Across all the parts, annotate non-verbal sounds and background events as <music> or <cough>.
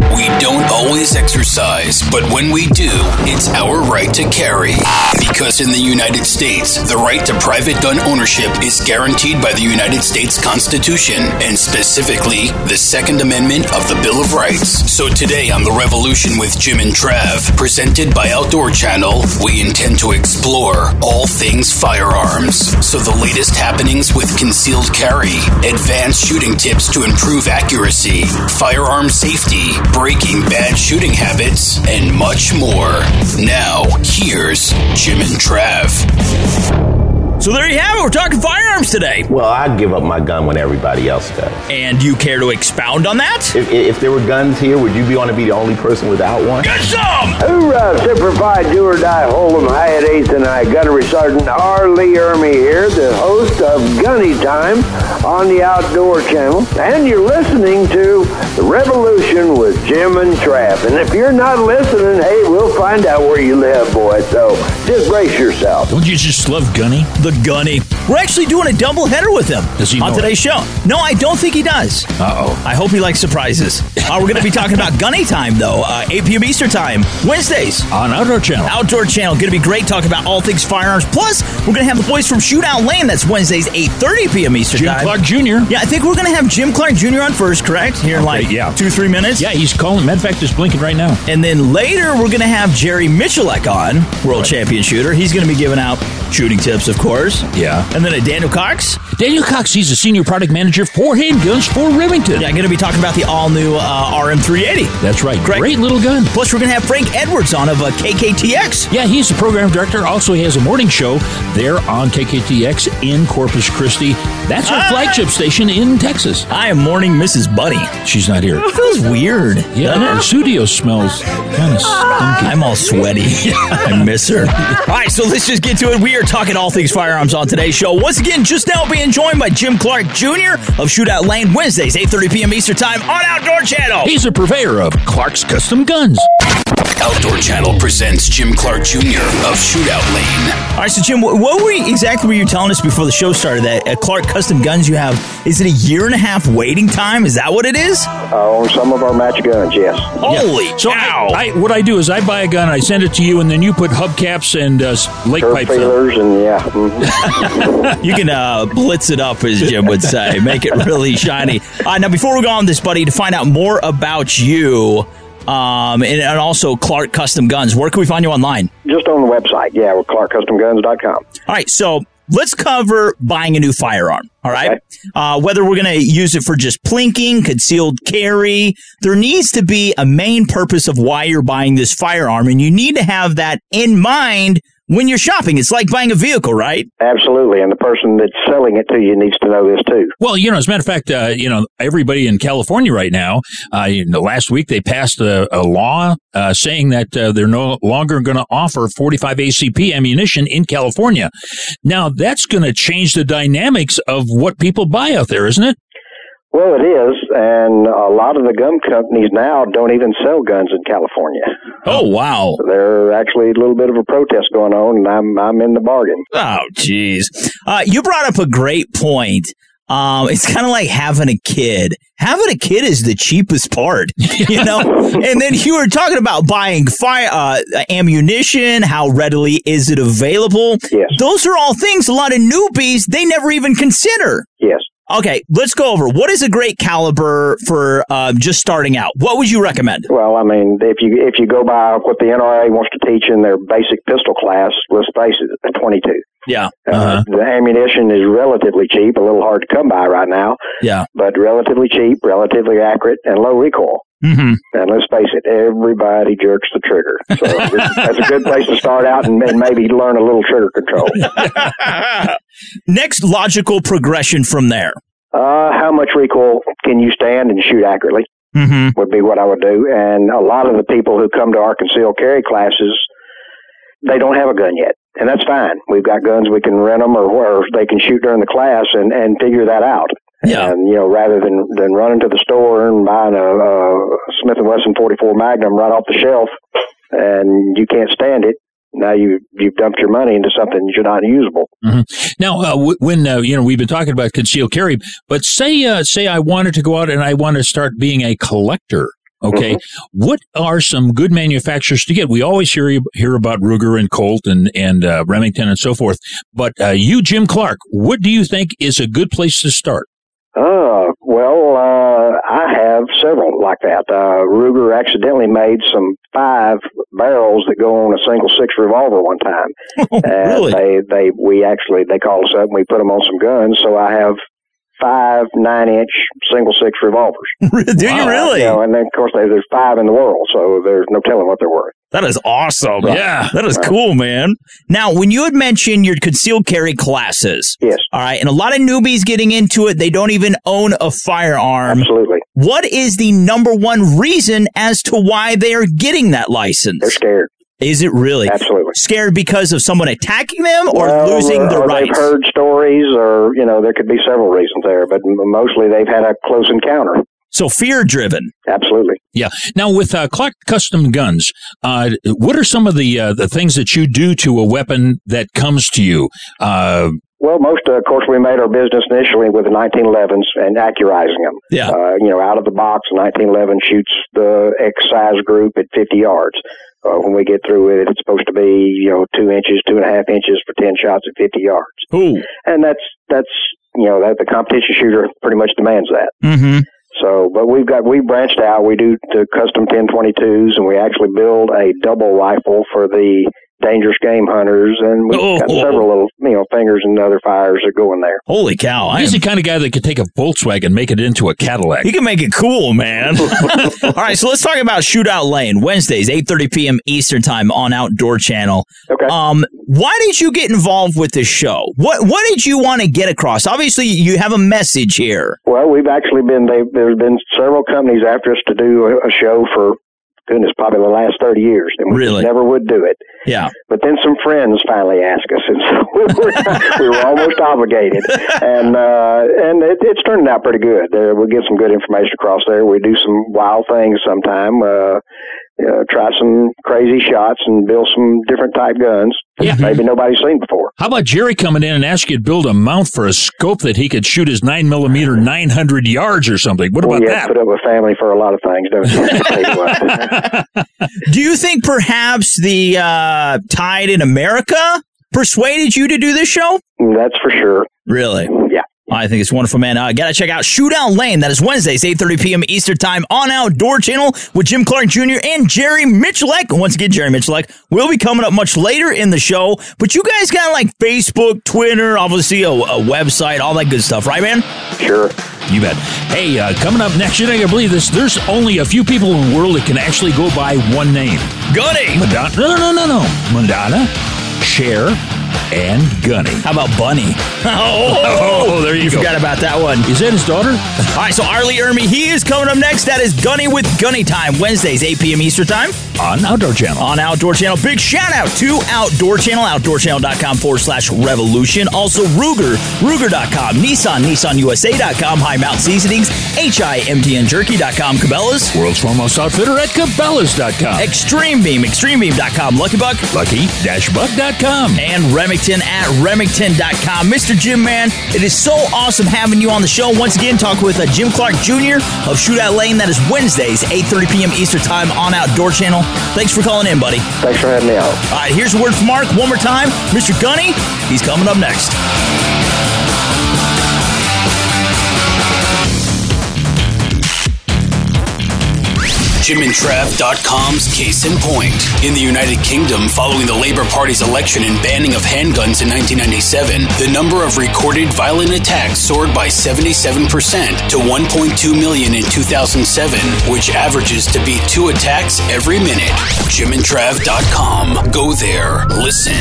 We don't always exercise, but when we do, it's our right to carry. Because in the United States, the right to private gun ownership is guaranteed by the United States Constitution, and specifically the Second Amendment of the Bill of Rights. So today on The Revolution with Jim and Trav, presented by Outdoor Channel, we intend to explore all things firearms. So the latest happenings with concealed carry, advanced shooting tips to improve accuracy, firearm safety, breaking bad shooting habits, and much more. Now, here's Jim and Trav. So there you have it. We're talking firearms today. Well, I give up my gun when everybody else does. And you care to expound on that? If, if there were guns here, would you be want to be the only person without one? Get some! Hoorah, Semper Fi, do or die, Hold'em, Hyatt, Eighth, and I. Gunnery Sergeant R. Lee Ermey here, the host of Gunny Time on the Outdoor Channel. And you're listening to The Revolution with Jim and Trav. And if you're not listening, hey, we'll find out where you live, boy. So just brace yourself. Don't you just love Gunny? The Gunny. We're actually doing a double header with him Does he on today's show. No, I don't think he does. Uh oh. I hope he likes surprises. <laughs> Uh, we're going to be talking about Gunny Time, though, uh, 8 p.m. Eastern Time, Wednesdays. On Outdoor Channel. Outdoor Channel. Going to be great talking about all things firearms. Plus, we're going to have the boys from Shootout Lane. That's Wednesdays, 8.30 p.m. Eastern time. Jim Time. Clark Jr. Yeah, I think we're going to have Jim Clark Jr. on first, correct? Here in like yeah. two, three minutes. Yeah, he's calling. Matter of fact, it's blinking right now. And then later, we're going to have Jerry Miculek on, world champion shooter. He's going to be giving out shooting tips, of course. Yeah. And then a Daniel Cox. Daniel Cox, he's a senior product manager for handguns for Remington. Yeah, going to be talking about the all new uh, RM380. That's right. Correct. Great little gun. Plus, we're going to have Frank Edwards on of uh, KKTX. Yeah, he's the program director. Also, he has a morning show there on KKTX in Corpus Christi. That's our flagship station in Texas. I am mourning Mrs. Bunny. She's not here. It <laughs> feels weird. Yeah, doesn't it? the studio smells kind of stinky. I'm all sweaty. <laughs> I miss her. All right, so let's just get to it. We are talking all things firearms on today's show. Once again, just now being joined by Jim Clark Jr. of Shootout Lane Wednesdays, 8.30 p.m. Eastern Time on Outdoor Channel. He's a purveyor of Clark's Custom Guns. Outdoor Channel presents Jim Clark Jr. of Shootout Lane. All right, so Jim, what, what were you, exactly were you telling us before the show started? That at Clark Custom Guns, you have is it a year and a half waiting time? Is that what it is? Uh, on some of our match guns, yes. Holy So cow! I, I, what I do is I buy a gun, I send it to you, and then you put hubcaps and uh, lake Turf pipes on. it. and yeah. <laughs> mhm. You can uh, blitz it up, as Jim would say, make it really shiny. Uh, now, before we go on this, buddy, to find out more about you um, and, and also Clark Custom Guns, where can we find you online? Just on the website, yeah, with ClarkCustomGuns.com. All right, so let's cover buying a new firearm. All right, Okay. uh, whether we're going to use it for just plinking, concealed carry, there needs to be a main purpose of why you're buying this firearm, and you need to have that in mind when you're shopping. It's like buying a vehicle, right? Absolutely, and the person that's selling it to you needs to know this too. Well, you know, as a matter of fact, uh, you know, everybody in California right now, uh, you know, last week they passed a, a law uh, saying that uh, they're no longer going to offer 45 ACP ammunition in California. Now, that's going to change the dynamics of what people buy out there, isn't it? Well, it is, and a lot of the gun companies now don't even sell guns in California. Oh wow! There's actually a little bit of a protest going on, and I'm I'm in the bargain. Oh, jeez. Uh, you brought up a great point. Um, it's kind of like having a kid. Having a kid is the cheapest part, <laughs> you know. <laughs> and then you were talking about buying fire uh, ammunition. How readily is it available? Yes. Those are all things a lot of newbies they never even consider. Yes. Okay, let's go over what is a great caliber for um, just starting out. What would you recommend? Well, I mean, if you if you go by what the NRA wants to teach in their basic pistol class, let's face it, a 22. Yeah, Uh, the ammunition is relatively cheap, a little hard to come by right now, yeah. but relatively cheap, relatively accurate, and low recoil. Mm-hmm. And let's face it, everybody jerks the trigger. So that's a good place to start out and, and maybe learn a little trigger control. <laughs> Next logical progression from there. Uh, how much recoil can you stand and shoot accurately? Mm-hmm. would be what I would do. And a lot of the people who come to our concealed carry classes, they don't have a gun yet, and that's fine. We've got guns we can rent them, or, or they can shoot during the class and and figure that out. Yeah. And you know, rather than than running to the store and buying a, a Smith and Wesson 44 Magnum right off the shelf, and you can't stand it. Now you you've dumped your money into something you're not usable. Now, uh, w- when uh, you know we've been talking about concealed carry, but say uh, say I wanted to go out and I want to start being a collector. Okay, what are some good manufacturers to get? We always hear hear about Ruger and Colt and and uh, Remington and so forth. But uh, you, Jim Clark, what do you think is a good place to start? Oh, well, uh, I have several like that. Uh, Ruger accidentally made some five barrels that go on a single six revolver one time. <laughs> and really? they, they, we actually, they called us up and we put them on some guns. So I have five nine inch single six revolvers. <laughs> do you really? You know, and then of course they, there's five in the world, so there's no telling what they're worth. That is awesome. Yeah. That is cool, man. Now, when you had mentioned your concealed carry classes, Yes, all right, and a lot of newbies getting into it, they don't even own a firearm. absolutely. What is the number one reason as to why they are getting that license? They're scared. Is it really? Absolutely. Scared because of someone attacking them or Well, losing or, the or rights? They've heard stories, or you know, there could be several reasons there, but mostly they've had a close encounter. So fear driven. Absolutely. Yeah. Now, with uh, Clark Custom Guns, uh, what are some of the uh, the things that you do to a weapon that comes to you? Uh, Well, most, uh, of course, we made our business initially with the 1911s and accurizing them. Yeah. Uh, you know, out of the box, 1911 shoots the X size group at 50 yards. Uh, when we get through with it, it's supposed to be, you know, two inches, two and a half inches for 10 shots at 50 yards. Ooh. And that's, that's, you know, that the competition shooter pretty much demands that. Mm-hmm. So, but we've got, we branched out. We do the custom 1022s and we actually build a double rifle for the dangerous game hunters. And we've got Oh. several little, you know, fingers and other fires that go in there. Holy cow. I he's am- the kind of guy that could take a Volkswagen and make it into a Cadillac. You can make it cool, man. <laughs> <laughs> All right, so let's talk about Shootout Lane Wednesdays, eight thirty p.m. Eastern time on Outdoor Channel. Okay. Um, why did you get involved with this show? What What did you want to get across? Obviously, you have a message here. Well, we've actually been, they, there's been several companies after us to do a, a show for, goodness, probably the last 30 years. And we Really? never would do it. Yeah. But then some friends finally asked us, and <laughs> so we were, we were almost obligated. And uh, and it, it's turned out pretty good. There, we get some good information across there. We do some wild things sometime. Uh, uh, try some crazy shots and build some different type guns. Yeah. Maybe nobody's seen before. How about Jerry coming in and asking you to build a mount for a scope that he could shoot his nine millimeter nine hundred yards or something? What Well, about you that? to put up with family for a lot of things, don't you? I'll <laughs> tell you what. <laughs> Do you think perhaps the uh, Tide in America persuaded you to do this show? That's for sure. Really? Yeah. I think it's wonderful, man. Uh, gotta check out Shootout Lane. That is Wednesdays, 8.30 p.m. Eastern Time on Outdoor Channel with Jim Clark Jr. and Jerry Miculek. Once again, Jerry Miculek will be coming up much later in the show. But you guys got like Facebook, Twitter, obviously a, a website, all that good stuff, right, man? Sure. You bet. Hey, uh, coming up next, you're not to believe this. There's only a few people in the world that can actually go by one name. Gunny! Madonna. No, no, no, no, no. Madonna, Cher, and Gunny. How about Bunny? Oh, <laughs> Oh, there you go. Forgot about that one. Is that his daughter? <laughs> All right, so R. Lee Ermey, he is coming up next. That is Gunny with Gunny Time, Wednesdays, 8 p.m. Eastern Time. On Outdoor Channel. on Outdoor Channel. Big shout out to Outdoor Channel, outdoorchannel.com forward slash revolution. Also Ruger, Ruger.com, Nissan, NissanUSA.com, High Mount Seasonings, HIMTNJerky.com, Cabela's, World's foremost outfitter at Cabela's.com. Extreme Beam, ExtremeBeam.com, Lucky Buck, Lucky-Buck.com. and Remington at Remington.com. Mr. Jim Man, it is so awesome having you on the show. Once again, talk with uh, Jim Clark Jr. of Shootout Lane. That is Wednesdays, 8.30 p.m. Eastern Time on Outdoor Channel. Thanks for calling in, buddy. Thanks for having me out. All right, here's a word from Mark one more time. Mr. Gunny, he's coming up next. JimandTrav.com's case in point. In the United Kingdom, following the Labour Party's election and banning of handguns in 1997, the number of recorded violent attacks soared by 77% to 1.2 million in 2007, which averages to be two attacks every minute. JimandTrav.com. Go there, listen,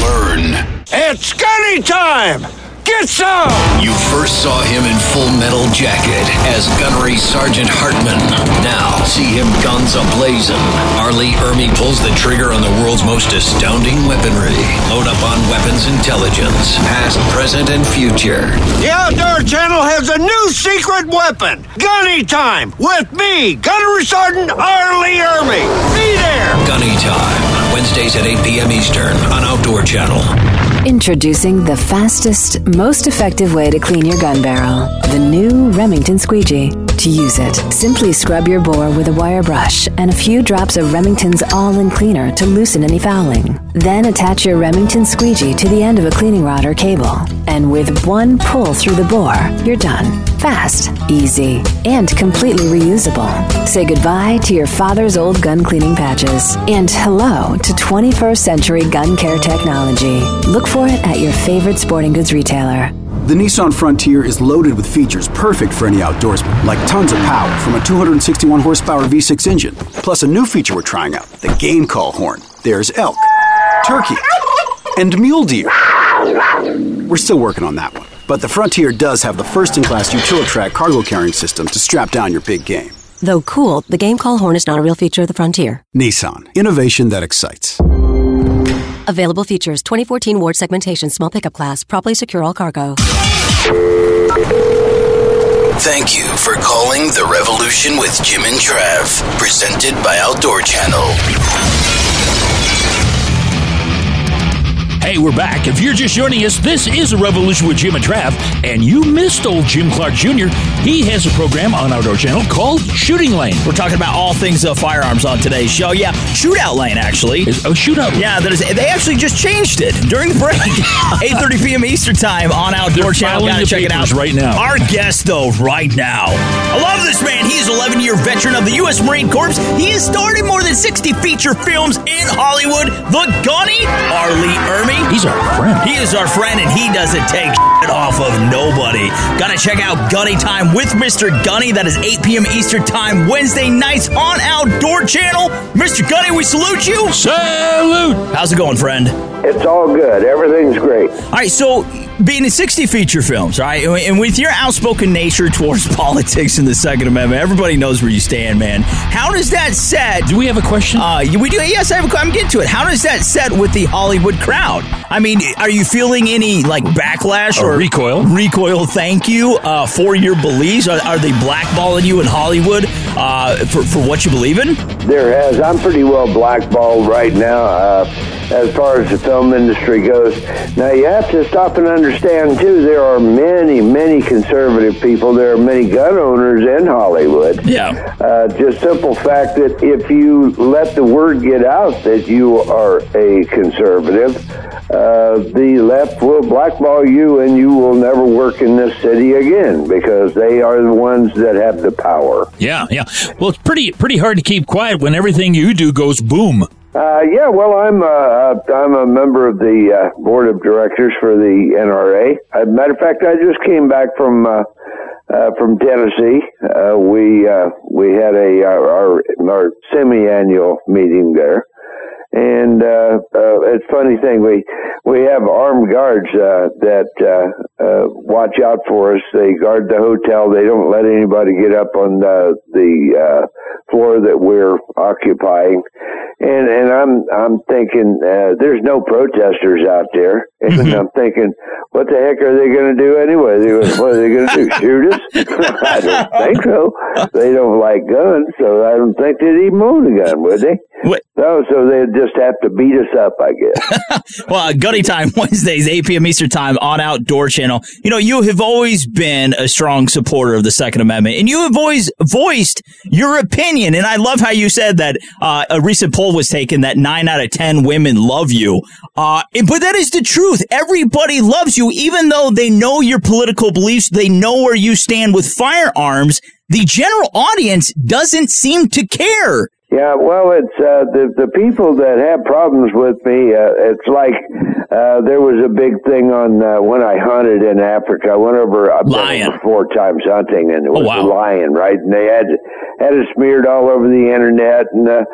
learn. It's Gunny time! Get some! You first saw him in Full Metal Jacket as Gunnery Sergeant Hartman. Now, see him guns ablazing. R. Lee Ermey pulls the trigger on the world's most astounding weaponry. Load up on weapons intelligence, past, present, and future. The Outdoor Channel has a new secret weapon. Gunny time with me, Gunnery Sergeant R. Lee Ermey. Be there! Gunny Time, Wednesdays at 8 p.m. Eastern on Outdoor Channel. Introducing the fastest, most effective way to clean your gun barrel the new Remington Squeegee. To use it, simply scrub your bore with a wire brush and a few drops of Remington's All In Cleaner to loosen any fouling. Then attach your Remington Squeegee to the end of a cleaning rod or cable. And with one pull through the bore, you're done. Fast, easy, and completely reusable. Say goodbye to your father's old gun cleaning patches and hello to 21st century gun care technology. Look for it at your favorite sporting goods retailer. The Nissan Frontier is loaded with features perfect for any outdoorsman, like tons of power from a 261 horsepower V6 engine. Plus, a new feature we're trying out the game call horn. There's elk, turkey, and mule deer. We're still working on that one. But the Frontier does have the first in class Utilitrack cargo carrying system to strap down your big game. Though cool, the game call horn is not a real feature of the Frontier. Nissan, innovation that excites. Available features 2014 Ward segmentation, small pickup class, properly secure all cargo. Thank you for calling The Revolution with Jim and Trav, presented by Outdoor Channel. Hey, we're back. If you're just joining us, this is a Revolution with Jim and Trav, and you missed old Jim Clark Jr. He has a program on Outdoor Channel called Shooting Lane. We're talking about all things uh, firearms on today's show. Yeah, Shootout Lane, actually. Is, oh, Shootout Lane. Yeah, that is, they actually just changed it during the break. <laughs> 8.30 p.m. Eastern Time on Outdoor They're Channel. Gotta check it out. right now. Our guest, though, right now. I love this man. He's an 11-year veteran of the U.S. Marine Corps. He has starred in more than 60 feature films in Hollywood. The Gunny, R. Lee Ermey. He's our friend. He is our friend, and he doesn't take <laughs> shit off of nobody. Gotta check out Gunny Time with Mr. Gunny. That is 8 p.m. Eastern Time, Wednesday nights on Outdoor Channel. Mr. Gunny, we salute you. Salute. How's it going, friend? It's all good. Everything's great. All right, so being in 60 feature films, right? and with your outspoken nature towards <laughs> politics and the Second Amendment, everybody knows where you stand, man. How does that set? Do we have a question? Uh, we do. Yes, I have a, I'm getting to it. How does that set with the Hollywood crowd? I mean, are you feeling any like backlash Or or recoil. Recoil. Thank you uh, for your beliefs. Are, are they blackballing you in Hollywood uh, for for what you believe in? There has. I'm pretty well blackballed right now uh, as far as the film industry goes. Now, you have to stop and understand, too, there are many, many conservative people. There are many gun owners in Hollywood. Yeah. Uh, just simple fact that if you let the word get out that you are a conservative, uh, the left will blackball you and you will never work in this city again because they are the ones that have the power. yeah, yeah. Well, it's pretty pretty hard to keep quiet when everything you do goes boom. Uh, yeah, well, I'm uh, I'm a member of the uh, board of directors for the NRA. As a matter of fact, I just came back from uh, uh, from Tennessee. Uh, we uh, we had a our our semi-annual meeting there, and uh, uh, it's a funny thing we we have armed guards uh, that uh, uh, watch out for us. They guard the hotel. They don't let anybody get up on the the uh, floor that we're occupying. And and I'm I'm thinking uh, there's no protesters out there, <laughs> and I'm thinking, what the heck are they going to do anyway? They, what are they going to do? Shoot us? <laughs> I don't think so. They don't like guns, so I don't think they'd even own a gun, would they? What? No, so they'd just have to beat us up, I guess. <laughs> Well, Gunny Time Wednesdays, 8 p.m. Eastern Time on Outdoor Channel. You know, you have always been a strong supporter of the Second Amendment, and you have always voiced your opinion. And I love how you said that uh, a recent poll was taken that nine out of ten women love you. Uh, and- but that is the truth. Everybody loves you, even though they know your political beliefs. They know where you stand with firearms. The general audience doesn't seem to care. Yeah, well, it's uh, the the people that have problems with me. Uh, it's like uh, there was a big thing on uh, when I hunted in Africa. I went over I've Lion. over four times hunting, and it was Oh, wow. a lion, right? And they had had it smeared all over the internet, and uh,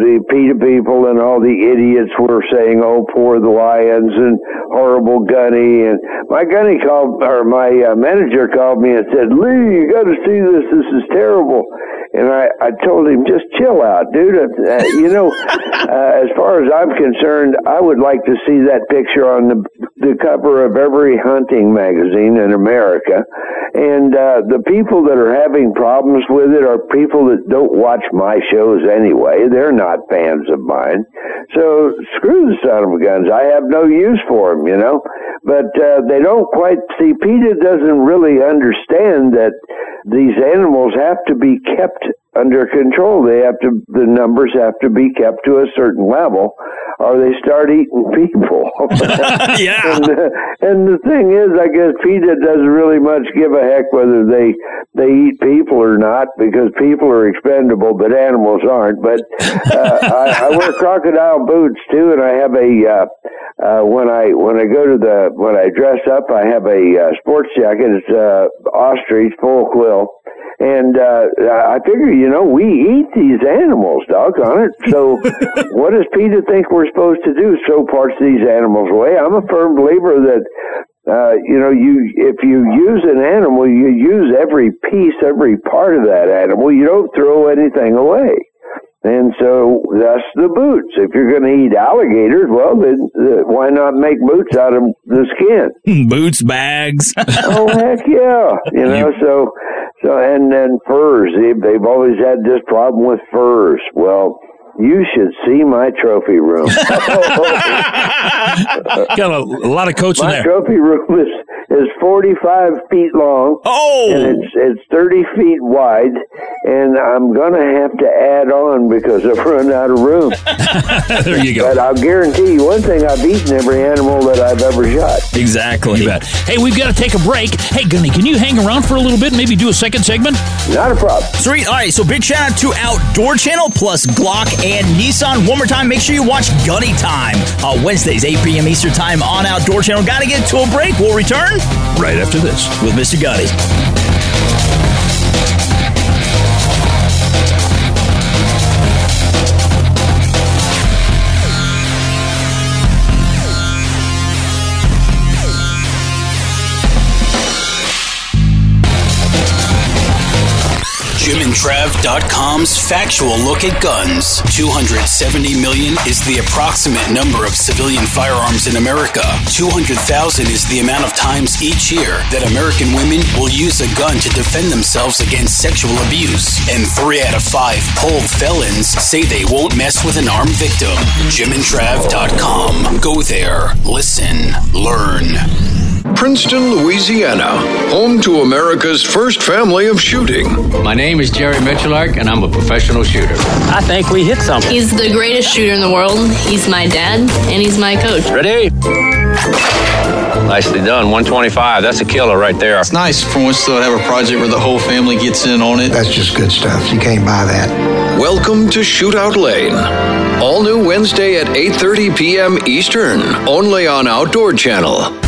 the PETA people and all the idiots were saying, "Oh, poor the lions and horrible Gunny." And my Gunny called, or my uh, manager called me and said, "Lee, you got to see this. This is terrible." And I, I told him, just chill out, dude. Uh, you know, <laughs> uh, as far as I'm concerned, I would like to see that picture on the, the cover of every hunting magazine in America. And uh, the people that are having problems with it are people that don't watch my shows anyway. They're not fans of mine. So screw the son of a guns. I have no use for them, you know. But uh, they don't quite see. PETA doesn't really understand that these animals have to be kept under control. They have to, the numbers have to be kept to a certain level, or they start eating people. <laughs> <laughs> yeah. And, and the thing is, I guess PETA doesn't really much give a heck whether they they eat people or not, because people are expendable, but animals aren't. But uh, I, I wear crocodile boots too, and I have a uh, uh, when I when I go to the when I dress up, I have a uh, sports jacket. It's uh, ostrich full quill, and uh, I figure you know we eat these animals, doggone it. So <laughs> what does PETA think we're supposed to do? Throw parts of these animals away? I'm a firm believer that. Uh, you know, you if you use an animal, you use every piece, every part of that animal. You don't throw anything away. And so that's the boots. If you're going to eat alligators, well, then uh, why not make boots out of the skin? <laughs> Boots, bags. <laughs> oh heck yeah! You know, so so and then furs. They, they've always had this problem with furs. Well, you should see my trophy room. <laughs> <laughs> Got a, a lot of coats in my there. trophy room is is 45 feet long. Oh! And it's, it's 30 feet wide. And I'm going to have to add on because I've run out of room. <laughs> there you go. But I'll guarantee you one thing I've eaten every animal that I've ever shot. Exactly. You bet. Hey, we've got to take a break. Hey, Gunny, can you hang around for a little bit and maybe do a second segment? Not a problem. Sweet. All right. So big shout out to Outdoor Channel plus Glock and Nissan. One more time, make sure you watch Gunny Time uh, Wednesdays, 8 p.m. Eastern Time on Outdoor Channel. Got to get to a break. We'll return right after this with Mr. Gunny. JimandTrav.com's factual look at guns. 270 million is the approximate number of civilian firearms in America. 200,000 is the amount of times each year that American women will use a gun to defend themselves against sexual abuse. And three out of five polled felons say they won't mess with an armed victim. JimandTrav.com. Go there, listen, learn. Princeton, Louisiana, home to America's first family of shooting. My name is Jerry Miculek, and I'm a professional shooter. I think we hit something. He's the greatest shooter in the world. He's my dad, and he's my coach. Ready? Nicely done. 125. That's a killer right there. It's nice for once to have a project where the whole family gets in on it. That's just good stuff. You can't buy that. Welcome to Shootout Lane. All new Wednesday at 8:30 p.m. Eastern, only on Outdoor Channel.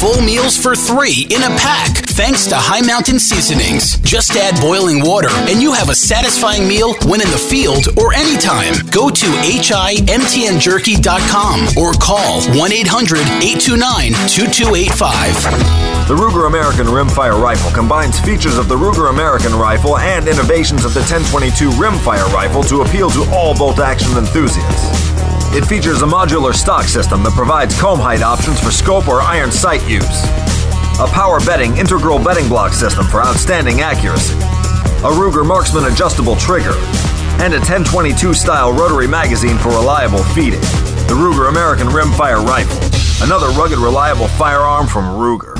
Full meals for three in a pack, thanks to High Mountain Seasonings. Just add boiling water, and you have a satisfying meal when in the field or anytime. Go to HIMTNJerky.com or call 1 800 829 2285. The Ruger American Rimfire Rifle combines features of the Ruger American Rifle and innovations of the 1022 Rimfire Rifle to appeal to all bolt action enthusiasts. It features a modular stock system that provides comb height options for scope or iron sight use, a power bedding integral bedding block system for outstanding accuracy, a Ruger Marksman adjustable trigger, and a 1022 style rotary magazine for reliable feeding. The Ruger American Rimfire Rifle, another rugged, reliable firearm from Ruger.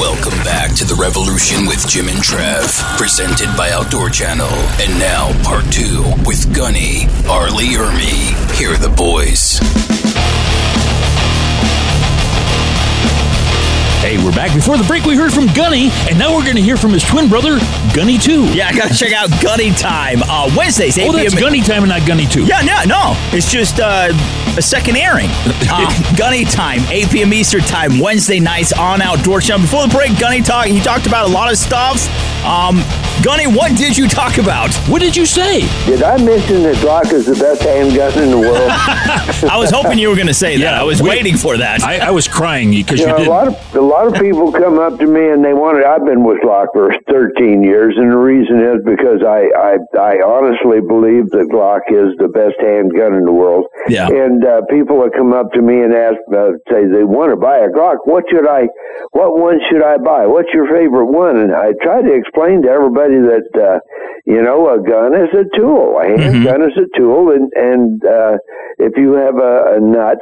Welcome back to the Revolution with Jim and Trav, presented by Outdoor Channel. And now, part two with Gunny, R. Lee Ermey. Here are the boys. Hey, we're back. Before the break, we heard from Gunny, and now we're going to hear from his twin brother, Gunny 2. Yeah, I got to check out Gunny Time. Uh, Wednesdays, 8 Oh, that's p.m. Gunny Time and not Gunny 2. Yeah, no, no. It's just uh, a second airing. Uh, <laughs> Gunny Time, 8 p.m. Eastern Time, Wednesday nights on Outdoor Channel. Before the break, Gunny talk. He talked about a lot of stuff. Um, Gunny, what did you talk about? What did you say? Did I mention that Glock is the best handgun in the world? <laughs> I was hoping you were going to say that. I was we- waiting for that. I, I was crying because You you, know, did. a lot of a lot of people come up to me and they want to. I've been with Glock for 13 years, and the reason is because I I, I honestly believe that Glock is the best handgun in the world. Yeah. And uh, people that come up to me and ask, uh, say they want to buy a Glock. What should I? What one should I buy? What's your favorite one? And I try to explain to everybody that uh, you know a gun is a tool. A handgun is a tool, and and uh, if you have a, a nut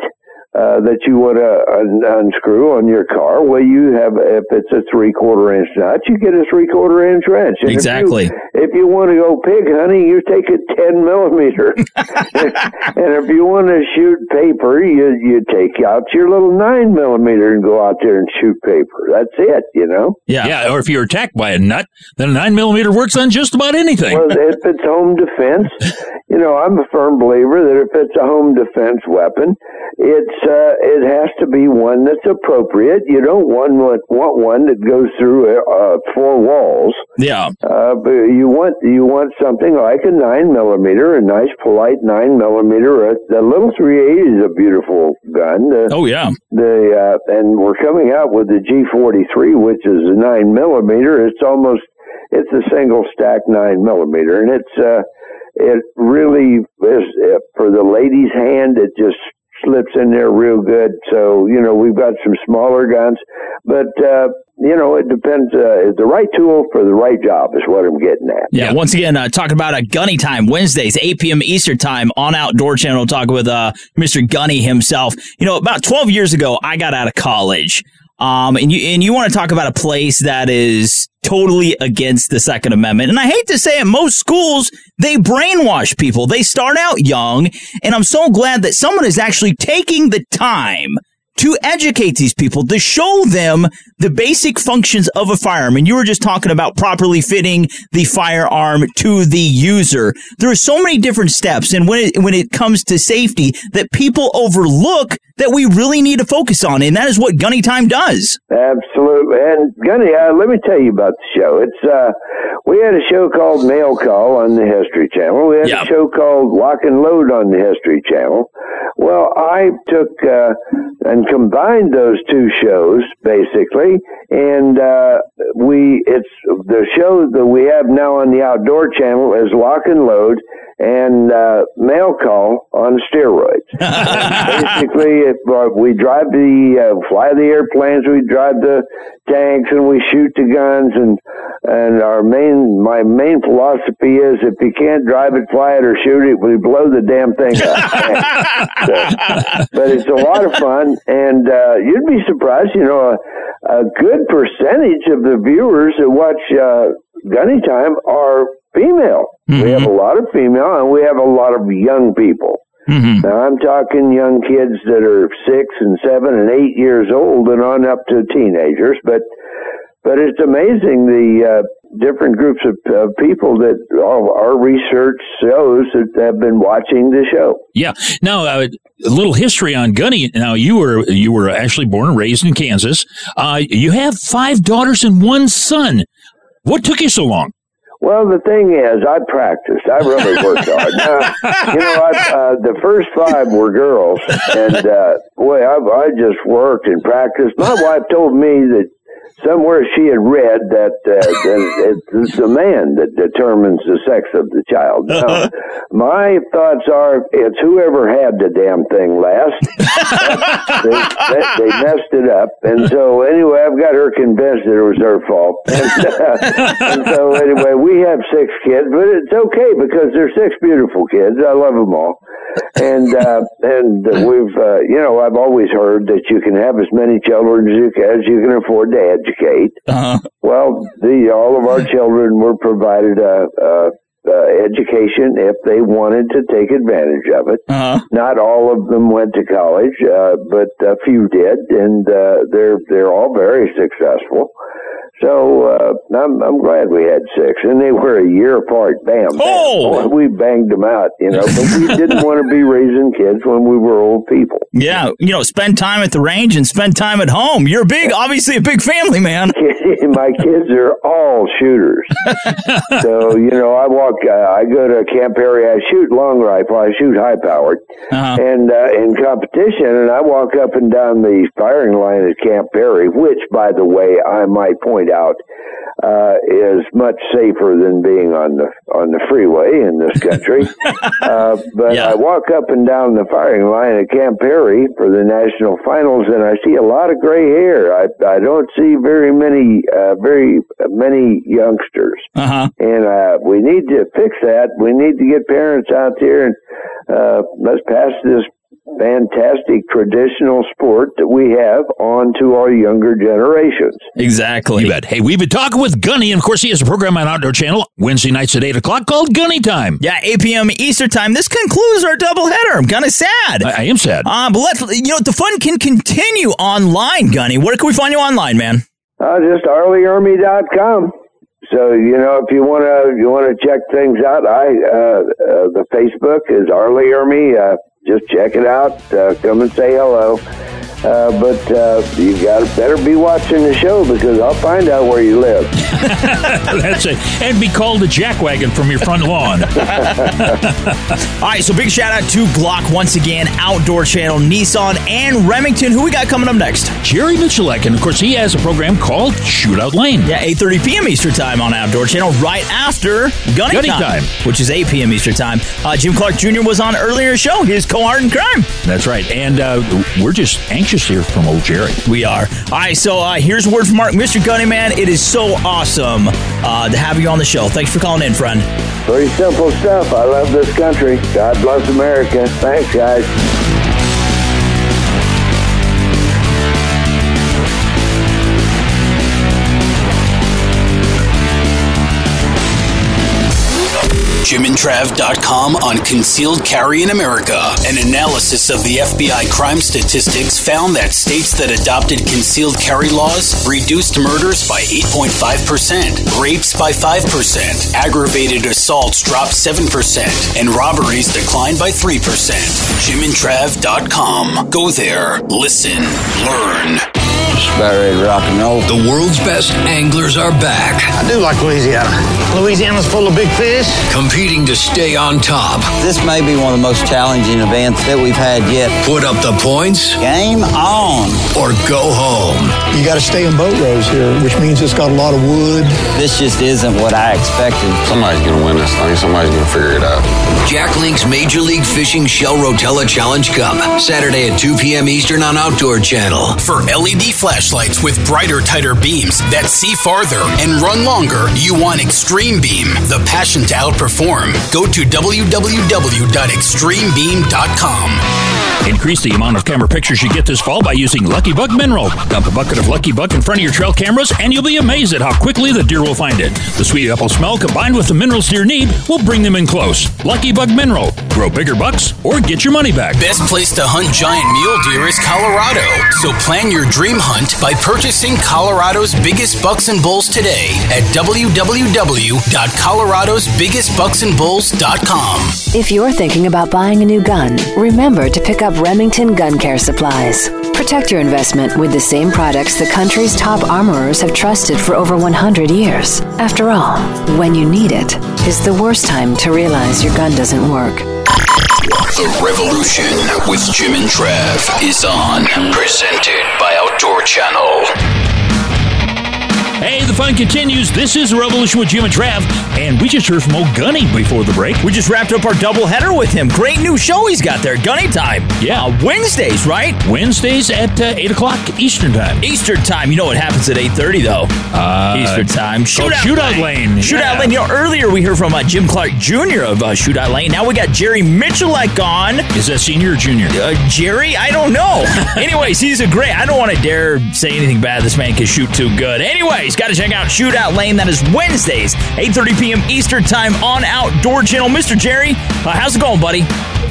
uh, that you want to un- unscrew on your car. Well, you have if it's a three quarter inch nut, you get a three quarter inch wrench. And if you- Exactly. If you, want to go pig hunting, you take a ten millimeter. <laughs> <laughs> and if you want to shoot paper, you you take out your little nine millimeter and go out there and shoot paper. That's it. You know. Yeah, yeah. Or if you're attacked by a nut, then a 9 millimeter works on just about anything. Well, if it's home defense, <laughs> you know, I'm a firm believer that if it's a home defense weapon, it's uh, it has to be one that's appropriate. You don't want want, want one that goes through uh, four walls. yeah. Uh, but you want you want something like a nine millimeter, a nice polite nine millimeter. The little 380 is a beautiful gun. The, Oh, yeah. the uh, and we're coming out with the G43, which is a nine millimeter. It's almost it's a single stack nine millimeter, and it's uh, it really is uh, for the lady's hand. It just slips in there real good. So you know we've got some smaller guns, but uh, you know it depends. Uh, the right tool for the right job is what I'm getting at. Yeah, once again, uh, talking about a Gunny Time Wednesdays, 8 p.m. Eastern Time on Outdoor Channel. Talk with uh, Mr. Gunny himself. You know, about 12 years ago, I got out of college. Um, and you and you want to talk about a place that is totally against the Second Amendment. And I hate to say it, most schools they brainwash people. They start out young, and I'm so glad that someone is actually taking the time to educate these people, to show them the basic functions of a firearm. And you were just talking about properly fitting the firearm to the user. There are so many different steps. And when it, when it comes to safety that people overlook that we really need to focus on. And that is what Gunny Time does. Absolutely. And Gunny, uh, let me tell you about the show. It's uh, we had a show called Mail Call on the History Channel. We had Yeah. a show called Lock and Load on the History Channel. Well, I took uh, and combined those two shows basically, and uh, we it's the show that we have now on the Outdoor Channel is Lock and Load and uh, Mail Call on steroids. <laughs> basically, if uh, we drive the uh, fly the airplanes, we drive the tanks, and we shoot the guns. And and our main my main philosophy is if you can't drive it, fly it, or shoot it, we blow the damn thing up. So, <laughs> <laughs> but it's a lot of fun, and uh, you'd be surprised. You know, a, a good percentage of the viewers that watch uh, Gunny Time are female. We have a lot of female, and we have a lot of young people. Now I'm talking young kids that are six and seven and eight years old and on up to teenagers. But but it's amazing the uh, different groups of, of people that our, our research shows that have been watching the show. Yeah. Now, uh, a little history on Gunny. Now, you were you were actually born and raised in Kansas. Uh, you have five daughters and one son. What took you so long? Well, the thing is, I practiced. I really worked <laughs> hard. Now, you know, I, uh, the first five were girls, and uh, boy, I, I just worked and practiced. My wife told me that somewhere she had read that, uh, it's the man that determines the sex of the child. Now, my thoughts are, it's whoever had the damn thing last. <laughs> they, they, they messed it up, and so anyway, I've got her convinced that it was her fault. <laughs> And, uh, and so anyway, we have six kids, but it's okay because they're six beautiful kids. I love them all, and uh, and we've uh, you know I've always heard that you can have as many children as you can, as you can afford to educate. Uh-huh. Well, the all of our children were provided a. a uh, education if they wanted to take advantage of it. Uh-huh. Not all of them went to college, uh, but a few did, and uh, they're they're all very successful. So uh, I'm I'm glad we had six, and they were a year apart. Bam, bam. Oh! Boy, we banged them out, you know. But we didn't <laughs> want to be raising kids when we were old people. Yeah, you know, spend time at the range and spend time at home. You're big, obviously a big family, man. <laughs> My kids are all shooters. <laughs> so you know, I walk. Uh, I go to Camp Perry. I shoot long rifle. I shoot high powered, Uh-huh. and uh, in competition. And I walk up and down the firing line at Camp Perry, which, by the way, I might point out, uh, is much safer than being on the on the freeway in this <laughs> country. uh, but I walk up and down the firing line at Camp Perry for the national finals, and I see a lot of gray hair. I I don't see very many uh, very many youngsters, uh-huh. and uh, we need to fix that. We need to get parents out there and uh, let's pass this fantastic traditional sport that we have on to our younger generations. Exactly. You bet. Hey, we've been talking with Gunny, and of course, he has a program on Outdoor Channel Wednesday nights at 8 o'clock called Gunny Time. Yeah, 8 p.m. Eastern time. This concludes our doubleheader. I'm kind of sad. I, I am sad. Uh, but let's, you know, the fun can continue online, Gunny. Where can we find you online, man? Uh, just arleyarmy.com. So you know, if you want to you want to check things out, I uh, uh, the Facebook is Arley Army. Uh, just check it out. Uh, come and say hello. Uh, but uh, you got better be watching the show because I'll find out where you live. <laughs> That's it. And be called a jackwagon from your front lawn. <laughs> All right, so big shout out to Glock once again, Outdoor Channel, Nissan, and Remington. Who we got coming up next? Jerry Miculek, and of course, he has a program called Shootout Lane. Yeah, 8.30 p.m. Eastern Time on Outdoor Channel, right after Gunny, Gunny Time. which is 8 p.m. Eastern Time. Uh, Jim Clark Jr. was on earlier show, his co-art in crime. That's right. And uh, we're just anxious to here from old Jerry. We are. All right, so uh, here's a word from Mark. Mr. Gunny, man, it is so awesome uh, to have you on the show. Thanks for calling in, friend. Very simple stuff. I love this country. God bless America. Thanks, guys. JimandTrav.com on concealed carry in America. An analysis of the FBI crime statistics found that states that adopted concealed carry laws reduced murders by 8.5%, rapes by 5%, aggravated assaults dropped 7%, and robberies declined by 3%. JimandTrav.com. Go there, listen, learn. Just about ready to rock and roll. The world's best anglers are back. I do like Louisiana. Louisiana's full of big fish. Competing to stay on top. This may be one of the most challenging events that we've had yet. Put up the points. Game on. Or go home. You got to stay in boat rows here, which means it's got a lot of wood. This just isn't what I expected. Somebody's going to win this thing. Somebody's going to figure it out. Jack Link's Major League Fishing Shell Rotella Challenge Cup. Saturday at 2 p.m. Eastern on Outdoor Channel. For LED flashlights with brighter, tighter beams that see farther and run longer, you want Extreme Beam, the passion to outperform. Go to www.extremebeam.com. Increase the amount of camera pictures you get this fall by using Lucky Buck Mineral. Dump a bucket of Lucky Buck in front of your trail cameras, and you'll be amazed at how quickly the deer will find it. The sweet apple smell combined with the minerals deer need will bring them in close. Lucky Buck Mineral. Grow bigger bucks or get your money back. Best place to hunt giant mule deer is Colorado. So plan your dream hunt by purchasing Colorado's biggest bucks and bulls today at www.coloradosbiggestbucksandbulls.com. If you're thinking about buying a new gun, remember to pick up Remington Gun Care Supplies. Protect your investment with the same products the country's top armorers have trusted for over 100 years. After all, when you need it is the worst time to realize your gun doesn't work. The Revolution with Jim and Trav is on. Presented by Outdoor Channel. Hey, the fun continues. This is Revolution with Jim and Trav, and we just heard from old Gunny before the break. We just wrapped up our doubleheader with him. Great new show he's got there. Gunny time. Yeah. Uh, Wednesdays, right? Wednesdays at uh, 8 o'clock Eastern Time. Eastern time. You know what happens at 8.30, though. Uh, Eastern time. called Shootout Lane. Shootout Yeah. Lane. You know, earlier we heard from uh, Jim Clark Jr. of uh, Shootout Lane. Now we got Jerry Miculek on. Is that senior or junior? Uh, Jerry? I don't know. <laughs> Anyways, he's a great. I don't want to dare say anything bad. This man can shoot too good. Anyways, Wednesdays. Got to check out Shootout Lane. That is Wednesdays, 8.30 p.m. Eastern Time on Outdoor Channel. Mr. Jerry, uh, how's it going, buddy?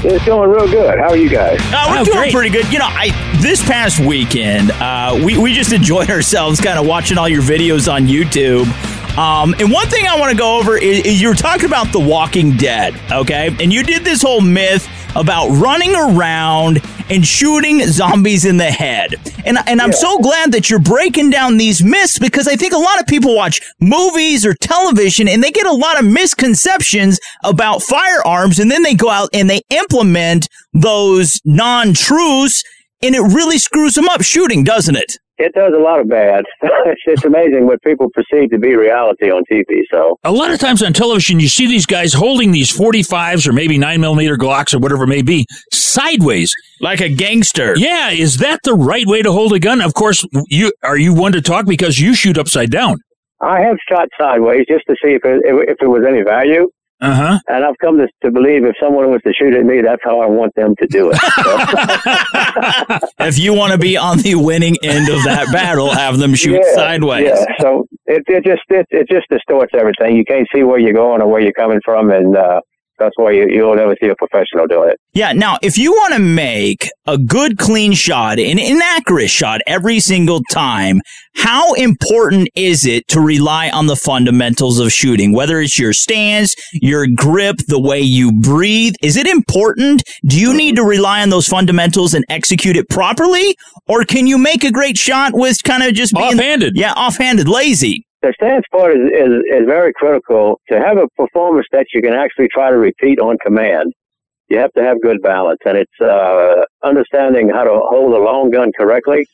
It's going real good. How are you guys? Uh, we're Oh, doing great. pretty good. You know, I this past weekend, uh, we we just enjoyed <laughs> ourselves, kind of watching all your videos on YouTube. Um, and one thing I want to go over is, is you were talking about The Walking Dead, okay? And you did this whole myth about running around and shooting zombies in the head. And and I'm so glad that you're breaking down these myths because I think a lot of people watch movies or television and they get a lot of misconceptions about firearms and then they go out and they implement those non-truths and it really screws them up shooting, doesn't it? It does a lot of bad. <laughs> it's, it's amazing what people perceive to be reality on TV. So A lot of times on television, you see these guys holding these 45s or maybe 9 millimeter Glocks or whatever it may be sideways. Like a gangster. Yeah. Is that the right way to hold a gun? Of course, you are you one to talk because you shoot upside down. I have shot sideways just to see if it, if it was any value. Uh huh. And I've come to, to believe if someone was to shoot at me, that's how I want them to do it. <laughs> if you want to be on the winning end of that battle, have them shoot Yeah, sideways. Yeah. So it, it just it, it just distorts everything. You can't see where you're going or where you're coming from, and uh, that's why you you'll never see a professional do it. Yeah. Now, if you want to make a good, clean shot, an inaccurate shot every single time, how important is it to rely on the fundamentals of shooting? Whether it's your stance, your grip, the way you breathe, is it important? Do you need to rely on those fundamentals and execute it properly, or can you make a great shot with kind of just being offhanded? Yeah, offhanded, lazy. The stance part is, is, is very critical. To have a performance that you can actually try to repeat on command, you have to have good balance. And it's uh, understanding how to hold a long gun correctly.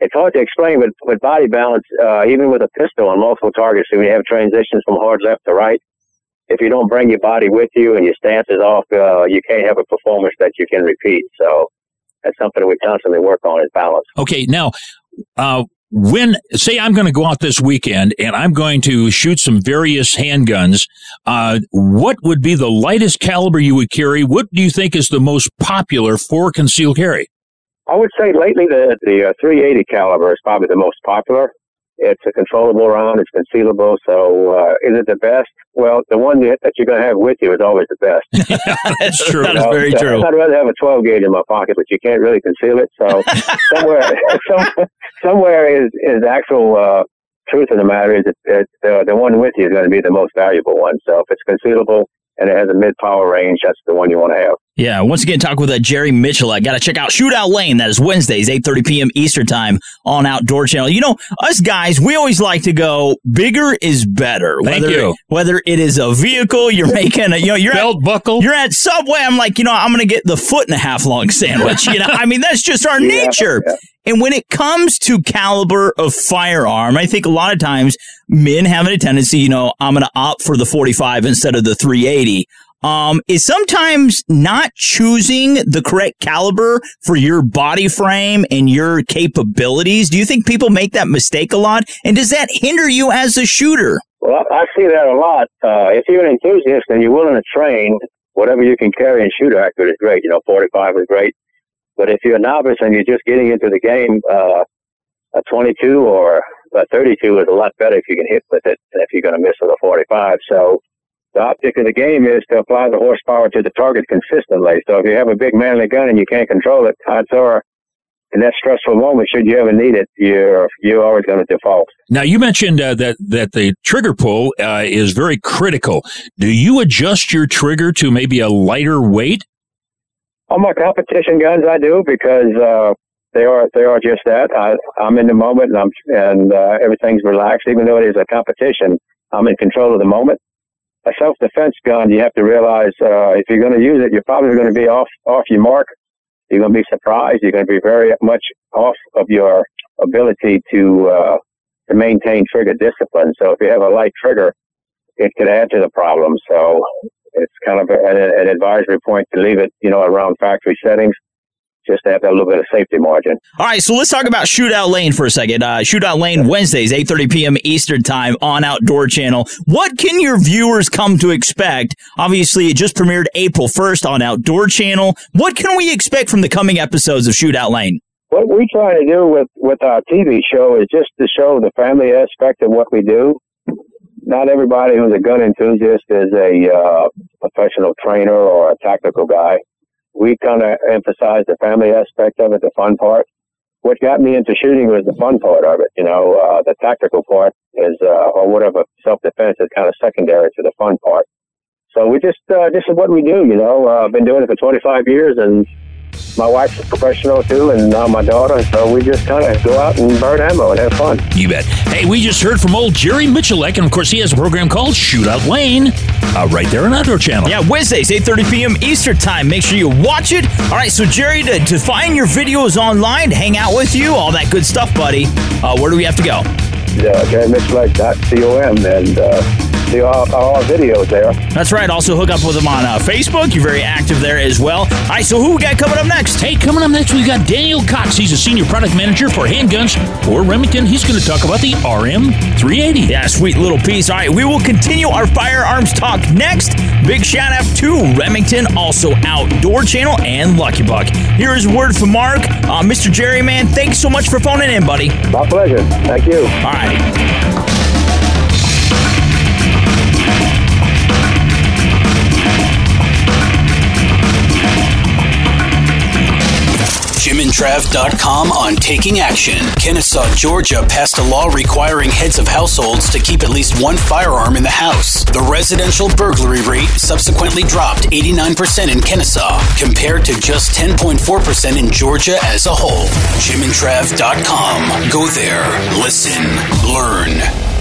It's hard to explain, but with body balance, uh, even with a pistol on multiple targets, when you have transitions from hard left to right, if you don't bring your body with you and your stance is off, uh, you can't have a performance that you can repeat. So that's something we constantly work on is balance. Okay, now, uh, when say I'm going to go out this weekend and I'm going to shoot some various handguns, uh, what would be the lightest caliber you would carry? What do you think is the most popular for concealed carry? I would say lately the the uh, 380 caliber is probably the most popular. It's a controllable round. It's concealable. So uh, is it the best? Well, the one that, that you're going to have with you is always the best. <laughs> That's true. That is very so true. I'd rather have a 12 gauge in my pocket, but you can't really conceal it. So <laughs> somewhere, <laughs> some, somewhere is is the actual uh, truth of the matter is that, that uh, the one with you is going to be the most valuable one. So if it's concealable and it has a mid power range, that's the one you want to have. Yeah, once again, talk with uh, Jerry Miculek. I got to check out Shootout Lane. That is Wednesdays, 8.30 p.m. Eastern Time on Outdoor Channel. You know, us guys, we always like to go bigger is better. Thank whether, you. Whether it is a vehicle, you're <laughs> making a, you know, you're Belt at, buckle. You're at Subway. I'm like, you know, I'm going to get the foot and a half long sandwich. You know, I mean, that's just our <laughs> Yeah, nature. yeah. And when it comes to caliber of firearm, I think a lot of times men have a tendency, you know, I'm going to opt for the 45 instead of the 380. Um, is sometimes not choosing the correct caliber for your body frame and your capabilities. Do you think people make that mistake a lot? And does that hinder you as a shooter? Well, I see that a lot. Uh, if you're an enthusiast and you're willing to train, whatever you can carry and shoot accurate is great. You know, 45 is great. But if you're a novice and you're just getting into the game, uh, a 22 or a 32 is a lot better if you can hit with it than if you're going to miss with a 45. So the object of the game is to apply the horsepower to the target consistently. So if you have a big manly gun and you can't control it, odds are in that stressful moment, should you ever need it, you're you're always going to default. Now you mentioned uh, that that the trigger pull uh, is very critical. Do you adjust your trigger to maybe a lighter weight? On my competition guns, I do because uh, they are they are just that. I, I'm in the moment and I'm and uh, everything's relaxed. Even though it is a competition, I'm in control of the moment. A self defense gun, you have to realize uh, if you're going to use it, you're probably going to be off off your mark. You're going to be surprised. You're going to be very much off of your ability to uh, to maintain trigger discipline. So if you have a light trigger, it could add to the problem. So it's kind of an, an advisory point to leave it, you know, around factory settings, just to have that little bit of safety margin. All right, so let's talk about Shootout Lane for a second. Uh, Shootout Lane Wednesdays, 8:30 p.m. Eastern Time on Outdoor Channel. What can your viewers come to expect? Obviously, it just premiered April 1st on Outdoor Channel. What can we expect from the coming episodes of Shootout Lane? what we try to do with with our TV show is just to show the family aspect of what we do. Not everybody who's a gun enthusiast is a uh, professional trainer or a tactical guy. We kind of emphasize the family aspect of it, the fun part. What got me into shooting was the fun part of it. You know, uh, the tactical part is, uh, or whatever self defense is kind of secondary to the fun part. So we just, uh, this is what we do. You know, uh, I've been doing it for 25 years, and my wife's a professional too, and now my daughter. So we just kind of go out and burn ammo and have fun. You bet. Hey, we just heard from old Jerry Miculek, and of course, he has a program called Shootout Lane, uh, right there on Outdoor Channel. Yeah, Wednesdays, 8.30 p.m. Eastern Time. Make sure you watch it. All right, so Jerry, to, to find your videos online, hang out with you, all that good stuff, buddy, uh, where do we have to go? Yeah, jerrymiculek.com and uh, see all, all our videos there. That's right. Also, hook up with them on uh, Facebook. You're very active there as well. All right, so who we got coming up next? Hey, coming up next, we've got Daniel Cox. He's a senior product manager for handguns for Remington. He's going to talk about the RM380. Yeah, sweet little piece. All right, we will continue our firearms talk next. Big shout out to Remington, also Outdoor Channel, and Lucky Buck. Here is word from Mark. Uh, Mr. Jerry, man, thanks so much for phoning in, buddy. My pleasure. Thank you. All right. JimandTrav.com on taking action. Kennesaw, Georgia passed a law requiring heads of households to keep at least one firearm in the house. The residential burglary rate subsequently dropped 89% in Kennesaw, compared to just 10.4% in Georgia as a whole. JimandTrav.com. Go there, listen, learn.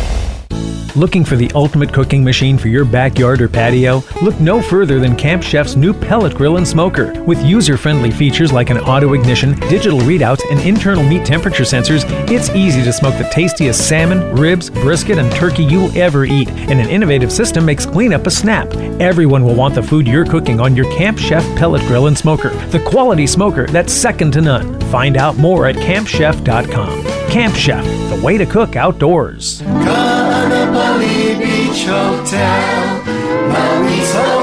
Looking for the ultimate cooking machine for your backyard or patio? Look no further than Camp Chef's new pellet grill and smoker. With user friendly features like an auto ignition, digital readouts, and internal meat temperature sensors, it's easy to smoke the tastiest salmon, ribs, brisket, and turkey you'll ever eat. And an innovative system makes cleanup a snap. Everyone will want the food you're cooking on your Camp Chef pellet grill and smoker. The quality smoker that's second to none. Find out more at campchef.com. Camp Chef, the way to cook outdoors. Kaanapali Beach Hotel, Maui's Hotel.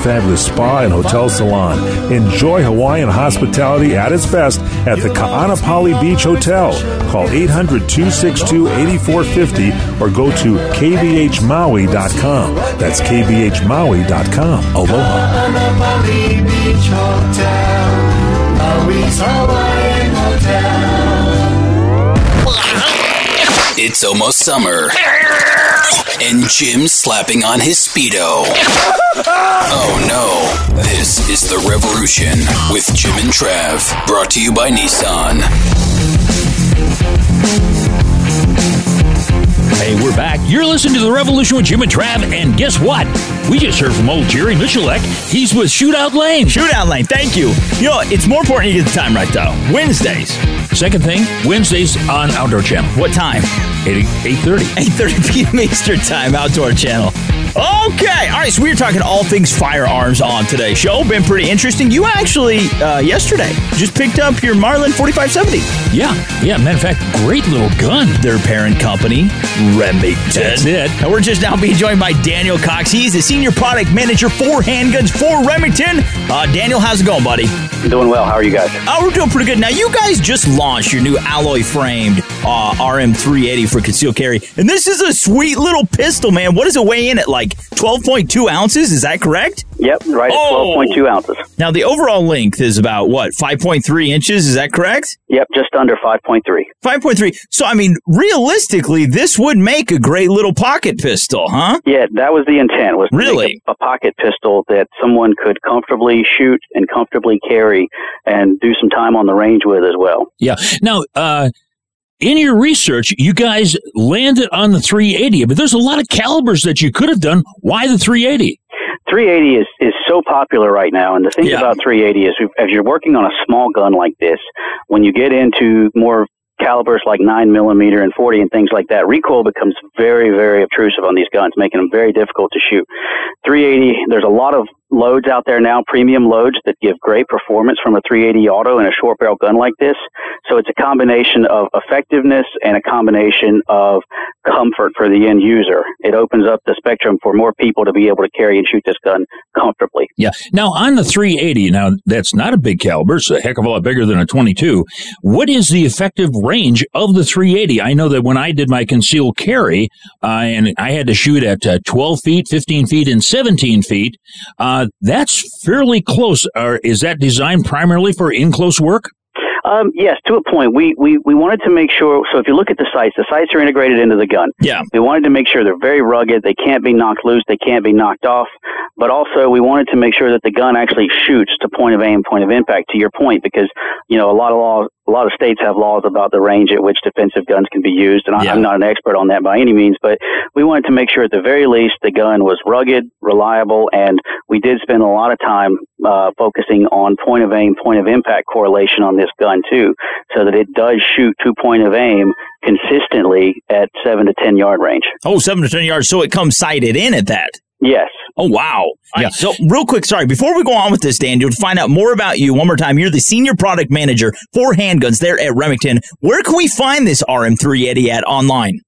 fabulous spa and hotel salon. Enjoy Hawaiian hospitality at its best at the Ka'anapali Beach Hotel. Call 800 262 8450 or go to kbhmaui.com. That's kbhmaui.com. Aloha. Kaanapali Beach Hotel, Maui's It's almost summer. And Jim slapping on his Speedo. Oh no. This is The Revolution with Jim and Trav. Brought to you by Nissan. Hey, we're back. You're listening to The Revolution with Jim and Trav, and guess what? We just heard from old Jerry Miculek. He's with Shootout Lane. Shootout Lane, thank you. You know, it's more important you get the time right, though. Wednesdays. Second thing, Wednesdays on Outdoor Channel. What time? 8, 8.30. 8.30 <laughs> p.m. Eastern Time, Outdoor Channel. Okay, all right, so we are talking all things firearms on today's show. Been pretty interesting. You actually, uh, yesterday, just picked up your Marlin 4570. Yeah, yeah, matter of fact, great little gun. Their parent company, Remington. That's it. And we're just now being joined by Daniel Cox. He's the senior product manager for handguns for Remington. Uh, Daniel, how's it going, buddy? Doing well. How are you guys? Oh, we're doing pretty good. Now, you guys just launched your new alloy framed uh, RM380 for concealed carry. And this is a sweet little pistol, man. What does it weigh in at? Like 12.2 ounces? Is that correct? Yep, right at Oh. 12.2 ounces. Now, the overall length is about what? 5.3 inches? Is that correct? Yep, just under 5.3. 5.3. So, I mean, realistically, this would make a great little pocket pistol, huh? Yeah, that was the intent. Was Really? a, a pocket pistol that someone could comfortably shoot and comfortably carry, and do some time on the range with as well. Yeah. Now, uh, in your research, you guys landed on the 380, but there's a lot of calibers that you could have done. Why the 380? 380 is, is so popular right now, and the thing about 380 is, as you're working on a small gun like this, when you get into more calibers like 9 millimeter and 40 and things like that, recoil becomes very, very obtrusive on these guns, making them very difficult to shoot. 380, there's a lot of loads out there now, premium loads that give great performance from a 380 auto and a short barrel gun like this. So it's a combination of effectiveness and a combination of comfort for the end user. It opens up the spectrum for more people to be able to carry and shoot this gun comfortably. Yeah. Now on the 380, now that's not a big caliber; it's a heck of a lot bigger than a 22. What is the effective range of the 380? I know that when I did my concealed carry, uh, and I had to shoot at uh, 12 feet, 15 feet, and 17 feet. Uh, that's fairly close. Or is that designed primarily for in close work? Um, yes, to a point. We, we, we wanted to make sure, so if you look at the sights, the sights are integrated into the gun. Yeah. We wanted to make sure they're very rugged. They can't be knocked loose. They can't be knocked off. But also, we wanted to make sure that the gun actually shoots to point of aim, point of impact, to your point, because, you know, a lot of laws, a lot of states have laws about the range at which defensive guns can be used, and I, I'm not an expert on that by any means, but we wanted to make sure at the very least the gun was rugged, reliable, and we did spend a lot of time uh, focusing on point of aim, point of impact correlation on this gun too, so that it does shoot to point of aim consistently at seven to ten yard range. Oh, seven to ten yards. So it comes sighted in at that. Yes. Oh wow. Yeah. so real quick, sorry, before we go on with this, Daniel, to find out more about you one more time, you're the senior product manager for handguns there at Remington. Where can we find this RM380 at online?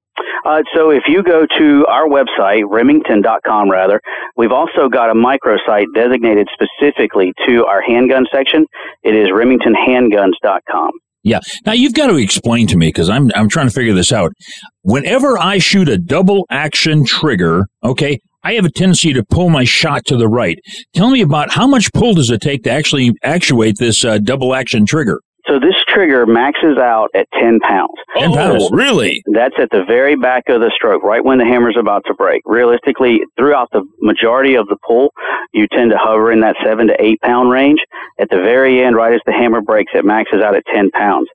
Uh, so if you go to our website, remington.com rather, we've also got a microsite designated specifically to our handgun section. It is remingtonhandguns.com. Yeah. Now you've got to explain to me because I'm I'm trying to figure this out. Whenever I shoot a double action trigger, okay, I have a tendency to pull my shot to the right. Tell me about how much pull does it take to actually actuate this uh, double action trigger? So this trigger maxes out at 10 pounds. 10 pounds. really? That's at the very back of the stroke, right when the hammer's about to break. Realistically, throughout the majority of the pull, you tend to hover in that 7 to 8 pound range. At the very end, right as the hammer breaks, it maxes out at 10 pounds.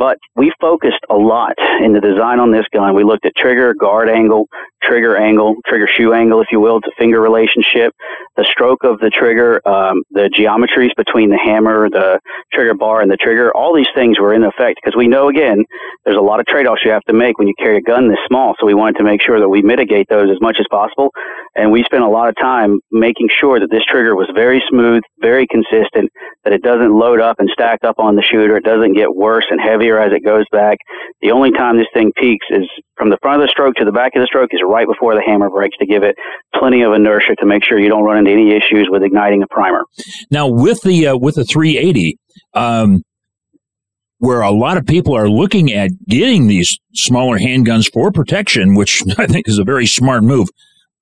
But we focused a lot in the design on this gun. We looked at trigger, guard angle, trigger angle, trigger shoe angle, if you will, to finger relationship, the stroke of the trigger, um, the geometries between the hammer, the trigger bar, and the trigger. All these things were in effect because we know, again, there's a lot of trade offs you have to make when you carry a gun this small. So we wanted to make sure that we mitigate those as much as possible. And we spent a lot of time making sure that this trigger was very smooth, very consistent, that it doesn't load up and stack up on the shooter. It doesn't get worse and heavier as it goes back. The only time this thing peaks is from the front of the stroke to the back of the stroke is right before the hammer breaks to give it plenty of inertia to make sure you don't run into any issues with igniting a primer. Now with the uh, with the 380, um, where a lot of people are looking at getting these smaller handguns for protection, which <laughs> I think is a very smart move.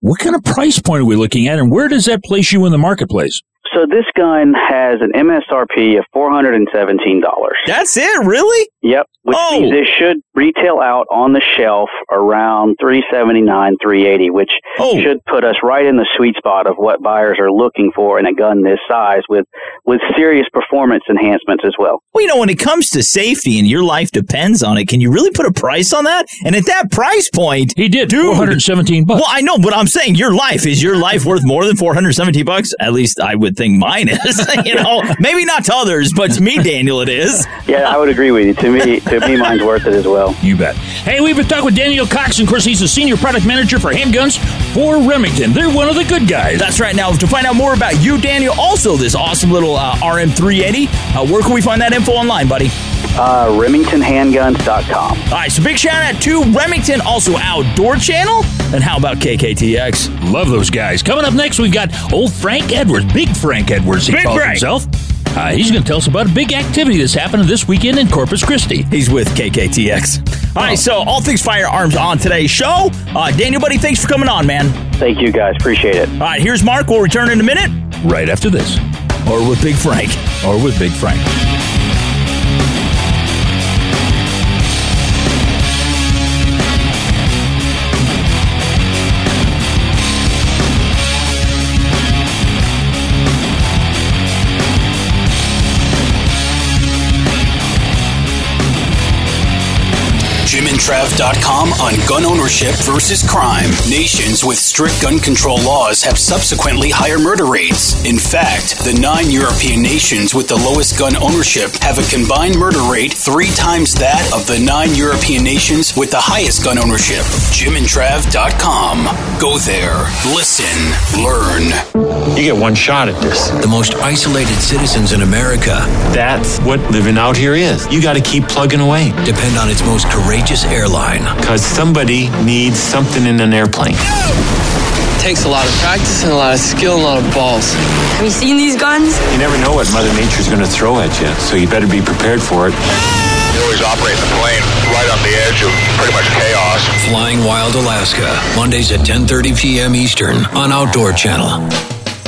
What kind of price point are we looking at, and where does that place you in the marketplace? So this gun has an MSRP of four hundred and seventeen dollars. That's it, really? Yep. Which Oh. means it should retail out on the shelf around three seventy nine, three eighty, which Oh. should put us right in the sweet spot of what buyers are looking for in a gun this size, with with serious performance enhancements as well. Well, you know, when it comes to safety and your life depends on it, can you really put a price on that? And at that price point, he did dude, 417 bucks. Well, I know, but I'm saying your life is your life worth more than 417 bucks. At least I would think mine is. <laughs> you know, maybe not to others, but to me, Daniel, it is. Yeah, I would agree with you. To me, to me, mine's worth it as well. You bet. Hey, we've been talking with Daniel Cox, and of course, he's the senior product manager for handguns for Remington. They're one of the good guys. That's right. Now, to find out more about you, Daniel, also this awesome little uh, RM380, uh, where can we find that info online, buddy? Uh, RemingtonHandguns.com. All right, so big shout out to Remington, also Outdoor Channel. And how about KKTX? Love those guys. Coming up next, we've got old Frank Edwards, Big Frank Edwards, he Big calls Frank. himself. Uh, he's going to tell us about a big activity that's happening this weekend in Corpus Christi. He's with KKTX. All right, so all things firearms on today's show. Uh, Daniel, buddy, thanks for coming on, man. Thank you, guys. Appreciate it. All right, here's Mark. We'll return in a minute. Right after this. Or with Big Frank. Or with Big Frank. Jim JimandTrav.com on gun ownership versus crime. Nations with strict gun control laws have subsequently higher murder rates. In fact, the nine European nations with the lowest gun ownership have a combined murder rate three times that of the nine European nations with the highest gun ownership. JimandTrav.com. Go there, listen, learn. You get one shot at this. The most isolated citizens in America. That's what living out here is. You got to keep plugging away. Depend on its most courageous airline. Because somebody needs something in an airplane. takes a lot of practice and a lot of skill and a lot of balls. Have you seen these guns? You never know what Mother Nature's going to throw at you, so you better be prepared for it. You always operate the plane right on the edge of pretty much chaos. Flying Wild Alaska, Mondays at 10:30 p.m. Eastern on Outdoor Channel.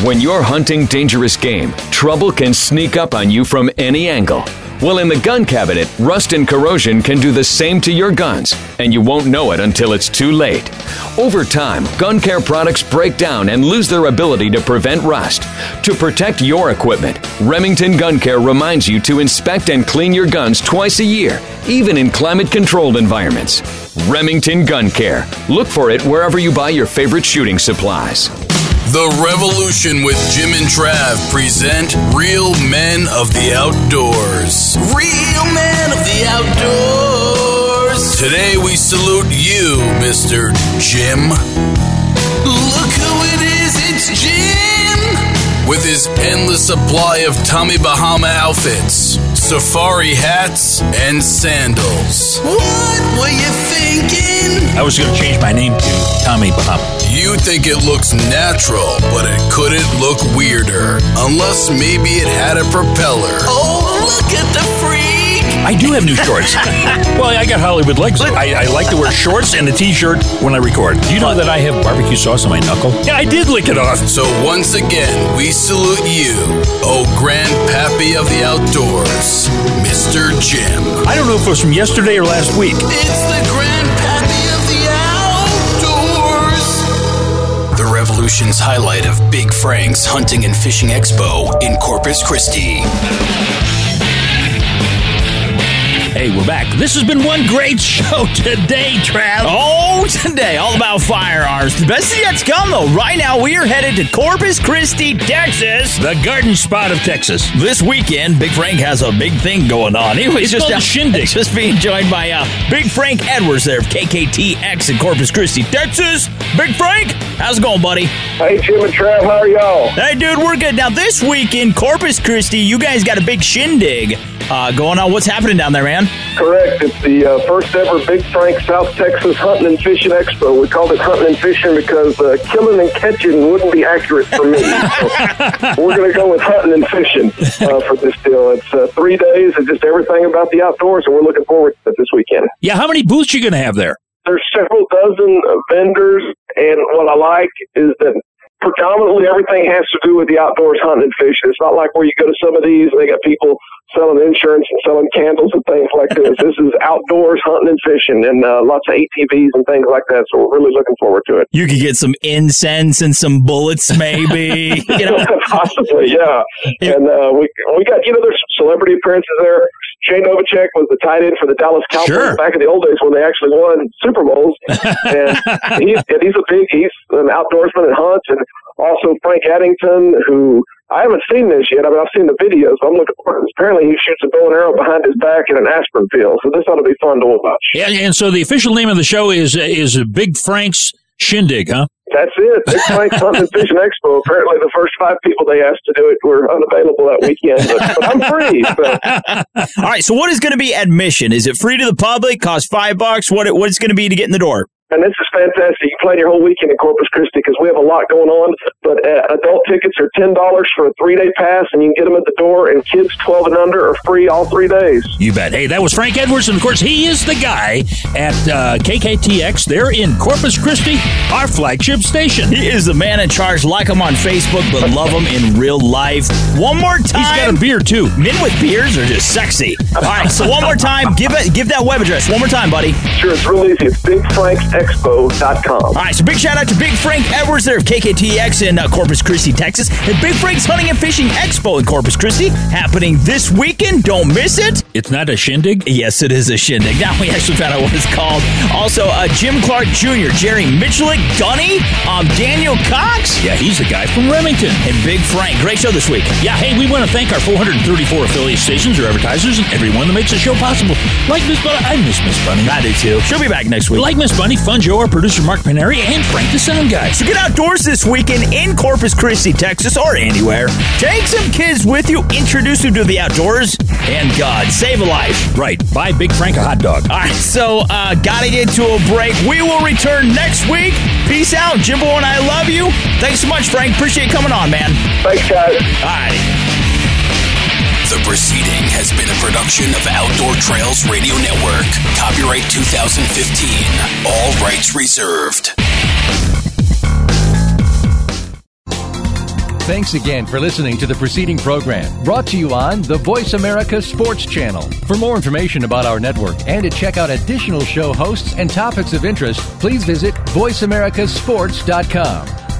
When you're hunting dangerous game, trouble can sneak up on you from any angle. Well, in the gun cabinet, rust and corrosion can do the same to your guns, and you won't know it until it's too late. Over time, gun care products break down and lose their ability to prevent rust. To protect your equipment, Remington Gun Care reminds you to inspect and clean your guns twice a year, even in climate controlled environments. Remington Gun Care. Look for it wherever you buy your favorite shooting supplies. The Revolution with Jim and Trav present Real Men of the Outdoors. Real Men of the Outdoors. Today we salute you, Mr. Jim. Look who it is, it's Jim! With his endless supply of Tommy Bahama outfits, safari hats, and sandals. What were you thinking? I was going to change my name to Tommy Bahama. You think it looks natural, but it couldn't look weirder. Unless maybe it had a propeller. Oh, look at the freak! I do have new shorts. <laughs> well, I got Hollywood legs. I, I like to wear shorts and a t-shirt when I record. Do you know that I have barbecue sauce on my knuckle? Yeah, I did lick it off. So once again, we salute you, oh grandpappy of the outdoors, Mr. Jim. I don't know if it was from yesterday or last week. It's the grandpappy of the outdoors. The Revolution's highlight of Big Frank's Hunting and Fishing Expo in Corpus Christi. Hey, we're back. This has been one great <laughs> show today, Trav. Oh, today, all about firearms. The best is yet to come, though. Right now, we are headed to Corpus Christi, Texas. The garden spot of Texas. This weekend, Big Frank has a big thing going on. He was It's just called a shindig. <laughs> just being joined by uh, Big Frank Edwards there of KKTX in Corpus Christi, Texas. Big Frank, how's it going, buddy? Hey, Jim and Trav, how are y'all? Hey, dude, we're good. Now, this week in Corpus Christi, you guys got a big shindig uh, going on. What's happening down there, man? Correct. It's the uh, first ever Big Frank South Texas Hunting and Fishing Expo. We called it Hunting and Fishing because uh, killing and catching wouldn't be accurate for me. So <laughs> we're going to go with hunting and fishing uh, for this deal. It's uh, three days of just everything about the outdoors, and we're looking forward to it this weekend. Yeah, how many booths you going to have there? There's several dozen uh, vendors, and what I like is that predominantly everything has to do with the outdoors hunting and fishing. It's not like where you go to some of these and they got people selling insurance and selling candles and things like this. this is outdoors hunting and fishing and uh, lots of ATVs and things like that. So we're really looking forward to it. You could get some incense and some bullets, maybe. <laughs> you know, Possibly, yeah. And uh, we we got you know there's some celebrity appearances there. Jay Novacek was the tight end for the Dallas Cowboys Sure. back in the old days when they actually won Super Bowls. <laughs> and he's and he's a big he's an outdoorsman and hunts, and also Frank Addington who. I haven't seen this yet. I mean, I've seen the videos. I'm looking for it. Apparently, he shoots a bow and arrow behind his back in an aspirin field. So this ought to be fun to watch. Yeah, and so the official name of the show is is Big Frank's Shindig, huh? That's it. Big Frank's Hunting and Fishing Expo. Apparently, the first five people they asked to do it were unavailable that weekend. But, but I'm free. So. <laughs> All right, so what is going to be admission? Is it free to the public? Cost five bucks? What what it's going to be to get in the door? And this is fantastic. You plan your whole weekend in Corpus Christi because we have a lot going on. But uh, adult tickets are ten dollars for a three day pass, and you can get them at the door. And kids twelve and under are free all three days. You bet. Hey, that was Frank Edwards, and of course, he is the guy at uh, KKTX. They're in Corpus Christi, our flagship station. He is the man in charge. Like him on Facebook, but love him in real life. One more time. He's got a beer too. Men with beards are just sexy. All right, so one more time, give it, give that web address one more time, buddy. Sure, it's real easy. It's bigfranksexpo.com. All right, so big shout out to Big Frank Edwards there of KKTX in uh, Corpus Christi, Texas, and Big Frank's Hunting and Fishing Expo in Corpus Christi happening this weekend. Don't miss it. It's not a shindig? Yes, it is a shindig. <laughs> Now we actually found out what it's called. Also, uh, Jim Clark Jr., Jerry Miculek, Gunny, um, Daniel Cox. Yeah, he's the guy from Remington. And Big Frank. Great show this week. Yeah, hey, we want to thank our 434 affiliate stations or advertisers and everyone that makes the show possible. Like Miss Bunny. I miss Miss Bunny. I do too. She'll be back next week. Like Miss Bunny, Fun Joe, our producer Mark Paneri, and Frank the Sound Guy. So get outdoors this weekend in Corpus Christi, Texas, or anywhere. Take some kids with you, introduce them to the outdoors, and God, save a life. Right. Buy Big Frank a hot dog. All right, so uh, gotta get to a break. We will return next week. Peace out. Jimbo and I love you. Thanks so much, Frank. Appreciate coming on, man. Thanks, guys. All right. The proceeding has been a production of Outdoor Trails Radio Network. Copyright 2015. All rights reserved. Thanks again for listening to the preceding program brought to you on the Voice America Sports Channel. For more information about our network and to check out additional show hosts and topics of interest, please visit VoiceAmericaSports.com.